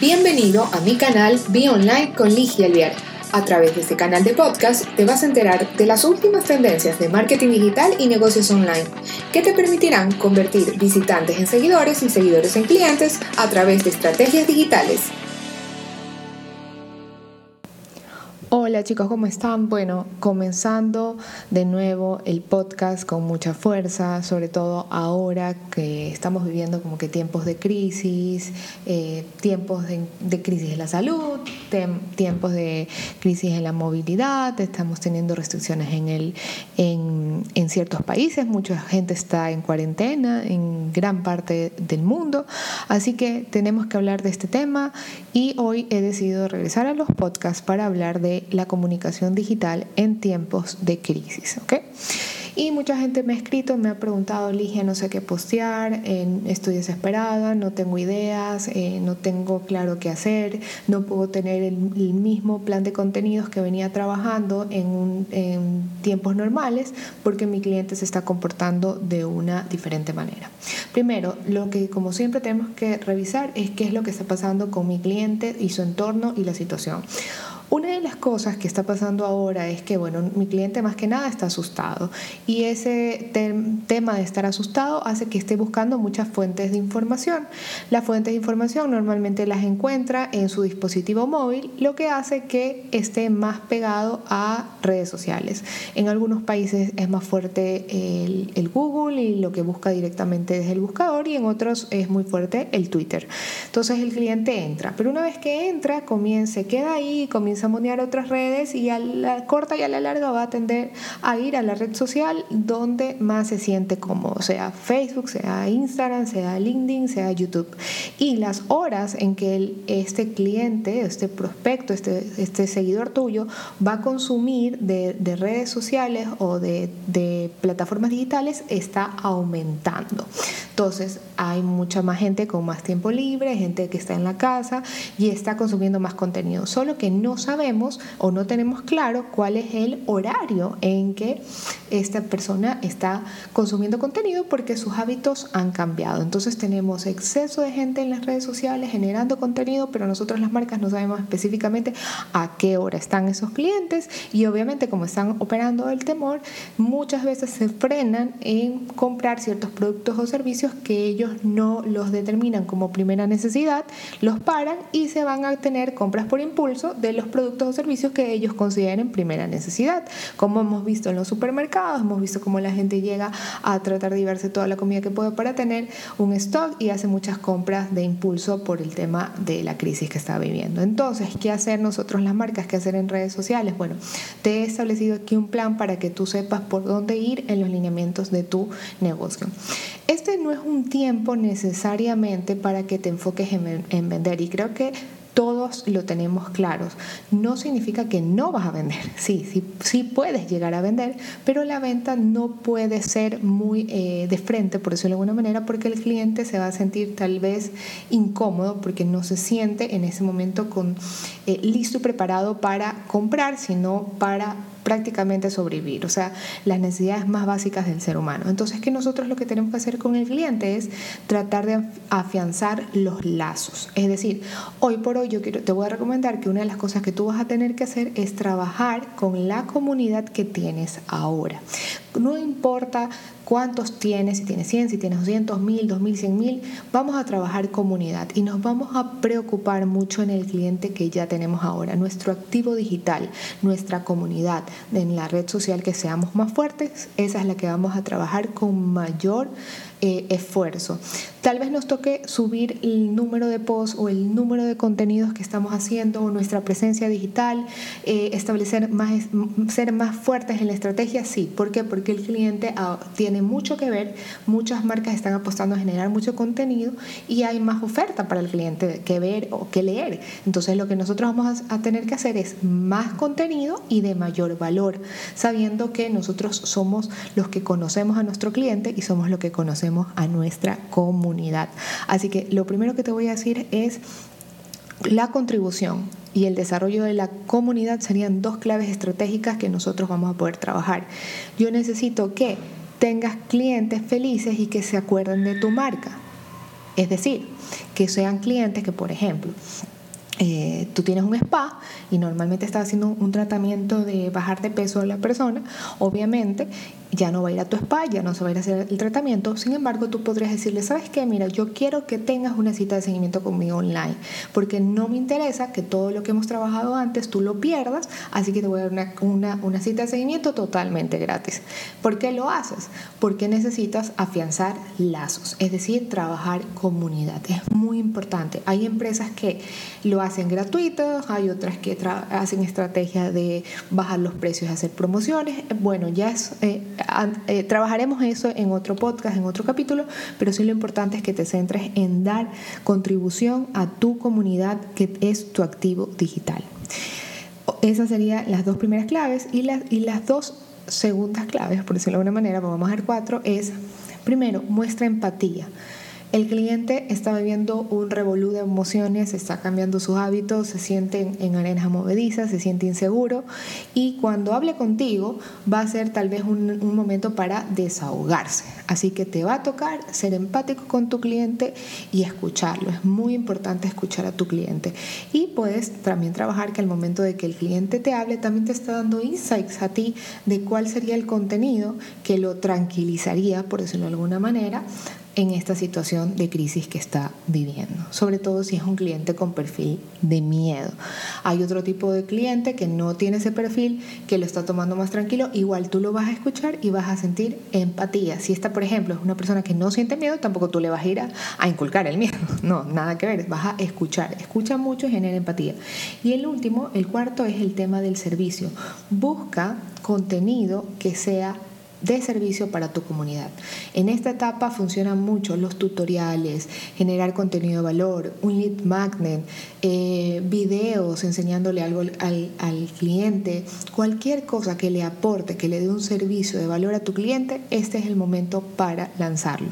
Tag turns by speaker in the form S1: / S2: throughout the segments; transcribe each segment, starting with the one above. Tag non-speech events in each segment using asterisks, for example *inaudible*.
S1: Bienvenido a mi canal Be Online con Ligia Alviar. A través de este canal de podcast te vas a enterar de las últimas tendencias de marketing digital y negocios online que te permitirán convertir visitantes en seguidores y seguidores en clientes a través de estrategias digitales.
S2: Hola chicos, ¿cómo están? Bueno, comenzando de nuevo el podcast con mucha fuerza, sobre todo ahora que estamos viviendo como que tiempos de crisis, eh, tiempos de, crisis en la salud, tiempos de crisis en la movilidad, estamos teniendo restricciones en, el, en, en ciertos países, mucha gente está en cuarentena en gran parte del mundo, así que tenemos que hablar de este tema y hoy he decidido regresar a los podcasts para hablar de la comunicación digital en tiempos de crisis. Y mucha gente me ha escrito, me ha preguntado, Ligia, no sé qué postear, estoy desesperada, no tengo ideas, eh, no tengo claro qué hacer, no puedo tener el, mismo plan de contenidos que venía trabajando en, en tiempos normales porque mi cliente se está comportando de una diferente manera. Primero, lo que como siempre tenemos que revisar es qué es lo que está pasando con mi cliente y su entorno y la situación. Una de las cosas que está pasando ahora es que, bueno, mi cliente más que nada está asustado y ese tema de estar asustado hace que esté buscando muchas fuentes de información. Las fuentes de información normalmente las encuentra en su dispositivo móvil, lo que hace que esté más pegado a redes sociales. En algunos países es más fuerte el, Google y lo que busca directamente desde el buscador y en otros es muy fuerte el Twitter. Entonces el cliente entra, pero una vez que entra, comienza, queda ahí, comienza a monear otras redes y a la corta y a la larga va a tender a ir a la red social donde más se siente cómodo, sea Facebook, sea Instagram, sea LinkedIn, sea YouTube. Y las horas en que este cliente, este prospecto, este, este seguidor tuyo va a consumir de, redes sociales o de, de plataformas digitales está aumentando. Entonces hay mucha más gente con más tiempo libre, gente que está en la casa y está consumiendo más contenido, solo que no sabemos o no tenemos claro cuál es el horario en que esta persona está consumiendo contenido porque sus hábitos han cambiado. Entonces tenemos exceso de gente en las redes sociales generando contenido, pero nosotros las marcas no sabemos específicamente a qué hora están esos clientes y obviamente como están operando el temor, muchas veces se frenan en comprar ciertos productos o servicios que ellos no los determinan como primera necesidad, los paran y se van a tener compras por impulso de los productos o servicios que ellos consideren primera necesidad. Como hemos visto en los supermercados, hemos visto cómo la gente llega a tratar de llevarse toda la comida que puede para tener un stock y hace muchas compras de impulso por el tema de la crisis que está viviendo. Entonces, ¿qué hacer nosotros las marcas? ¿Qué hacer en redes sociales? Bueno, te he establecido aquí un plan para que tú sepas por dónde ir en los lineamientos de tu negocio. Este no es un tiempo necesariamente para que te enfoques en, en vender y creo que todos lo tenemos claros. No significa que no vas a vender. *laughs* Sí, sí, sí puedes llegar a vender, pero la venta no puede ser muy eh, de frente, por decirlo de alguna manera, porque el cliente se va a sentir tal vez incómodo porque no se siente en ese momento con, eh, listo y preparado para comprar, sino para prácticamente sobrevivir, o sea, las necesidades más básicas del ser humano. Entonces, que nosotros lo que tenemos que hacer con el cliente es tratar de afianzar los lazos. Es decir, hoy por hoy yo quiero, te voy a recomendar que una de las cosas que tú vas a tener que hacer es trabajar con la comunidad que tienes ahora. No importa cuántos tienes, si tienes 100, si tienes 200 mil, 2000, 100 mil, vamos a trabajar comunidad y nos vamos a preocupar mucho en el cliente que ya tenemos ahora, nuestro activo digital, nuestra comunidad, en la red social que seamos más fuertes, esa es la que vamos a trabajar con mayor eh, esfuerzo. Tal vez nos toque subir el número de posts o el número de contenidos que estamos haciendo o nuestra presencia digital, eh, establecer más, ser más fuertes en la estrategia, sí. ¿Por qué? Porque el cliente ah, tiene mucho que ver, muchas marcas están apostando a generar mucho contenido y hay más oferta para el cliente que ver o que leer. Entonces lo que nosotros vamos a tener que hacer es más contenido y de mayor valor, sabiendo que nosotros somos los que conocemos a nuestro cliente y somos los que conocemos a nuestra comunidad. Así que lo primero que te voy a decir es la contribución y el desarrollo de la comunidad serían dos claves estratégicas que nosotros vamos a poder trabajar. Yo necesito que tengas clientes felices y que se acuerden de tu marca. Es decir, que sean clientes que, por ejemplo, eh, tú tienes un spa y normalmente estás haciendo un tratamiento de bajar de peso a la persona, obviamente ya no va a ir a tu spa, ya no se va a ir a hacer el tratamiento. Sin embargo, tú podrías decirle, ¿sabes qué? Mira, yo quiero que tengas una cita de seguimiento conmigo online, porque no me interesa que todo lo que hemos trabajado antes tú lo pierdas, así que te voy a dar una, una, cita de seguimiento totalmente gratis. ¿Por qué lo haces? Porque necesitas afianzar lazos, es decir, trabajar comunidad. Es muy importante. Hay empresas que lo hacen gratuito, hay otras que hacen estrategia de bajar los precios y hacer promociones. Bueno, ya. Eh, eh, trabajaremos eso en otro podcast, en otro capítulo, pero sí lo importante es que te centres en dar contribución a tu comunidad que es tu activo digital. Esas serían las dos primeras claves y las, y las dos segundas claves, por decirlo de alguna manera, vamos a ver cuatro, es primero, muestra empatía. El cliente está viviendo un revolú de emociones, está cambiando sus hábitos, se siente en arenas movedizas, se siente inseguro y cuando hable contigo va a ser tal vez un, un, momento para desahogarse. Así que te va a tocar ser empático con tu cliente y escucharlo. Es muy importante escuchar a tu cliente. Y puedes también trabajar que al momento de que el cliente te hable, también te está dando insights a ti de cuál sería el contenido que lo tranquilizaría, por decirlo de alguna manera, en esta situación de crisis que está viviendo, sobre todo si es un cliente con perfil de miedo. Hay otro tipo de cliente que no tiene ese perfil, que lo está tomando más tranquilo, igual tú lo vas a escuchar y vas a sentir empatía. Si esta, por ejemplo, es una persona que no siente miedo, tampoco tú le vas a ir a, inculcar el miedo, *laughs* no, nada que ver, vas a escuchar, escucha mucho y genera empatía. Y el último, el cuarto, es el tema del servicio. Busca contenido que sea de servicio para tu comunidad. En esta etapa funcionan mucho los tutoriales, generar contenido de valor, un lead magnet, eh, videos enseñándole algo al, al cliente, cualquier cosa que le aporte, que le dé un servicio de valor a tu cliente, este es el momento para lanzarlo.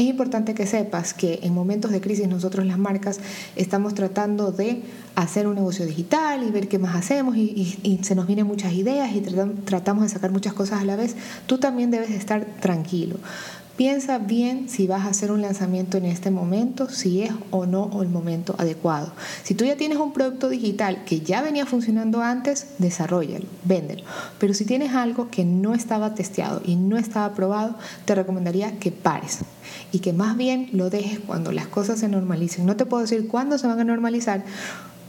S2: Es importante que sepas que en momentos de crisis nosotros las marcas estamos tratando de hacer un negocio digital y ver qué más hacemos y, se nos vienen muchas ideas y tratamos de sacar muchas cosas a la vez. Tú también debes estar tranquilo. Piensa bien si vas a hacer un lanzamiento en este momento, si es o no el momento adecuado. Si tú ya tienes un producto digital que ya venía funcionando antes, desarrollalo, véndelo. Pero si tienes algo que no estaba testeado y no estaba probado, te recomendaría que pares y que más bien lo dejes cuando las cosas se normalicen. No te puedo decir cuándo se van a normalizar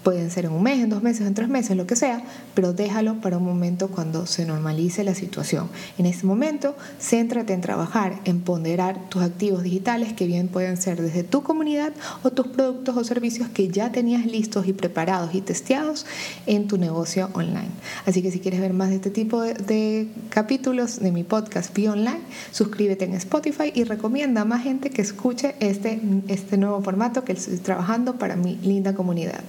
S2: Pueden ser en un mes, en dos meses, en tres meses, lo que sea, pero déjalo para un momento cuando se normalice la situación. En ese momento, céntrate en trabajar, en ponderar tus activos digitales, que bien pueden ser desde tu comunidad o tus productos o servicios que ya tenías listos y preparados y testeados en tu negocio online. Así que si quieres ver más de este tipo de, capítulos de mi podcast Be Online, suscríbete en Spotify y recomienda a más gente que escuche este, este nuevo formato que estoy trabajando para mi linda comunidad.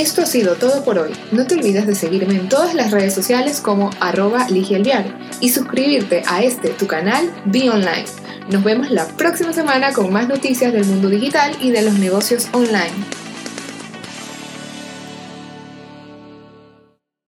S1: Esto ha sido todo por hoy. No te olvides de seguirme en todas las redes sociales como arroba y suscribirte a este tu canal Be Online. Nos vemos la próxima semana con más noticias del mundo digital y de los negocios online.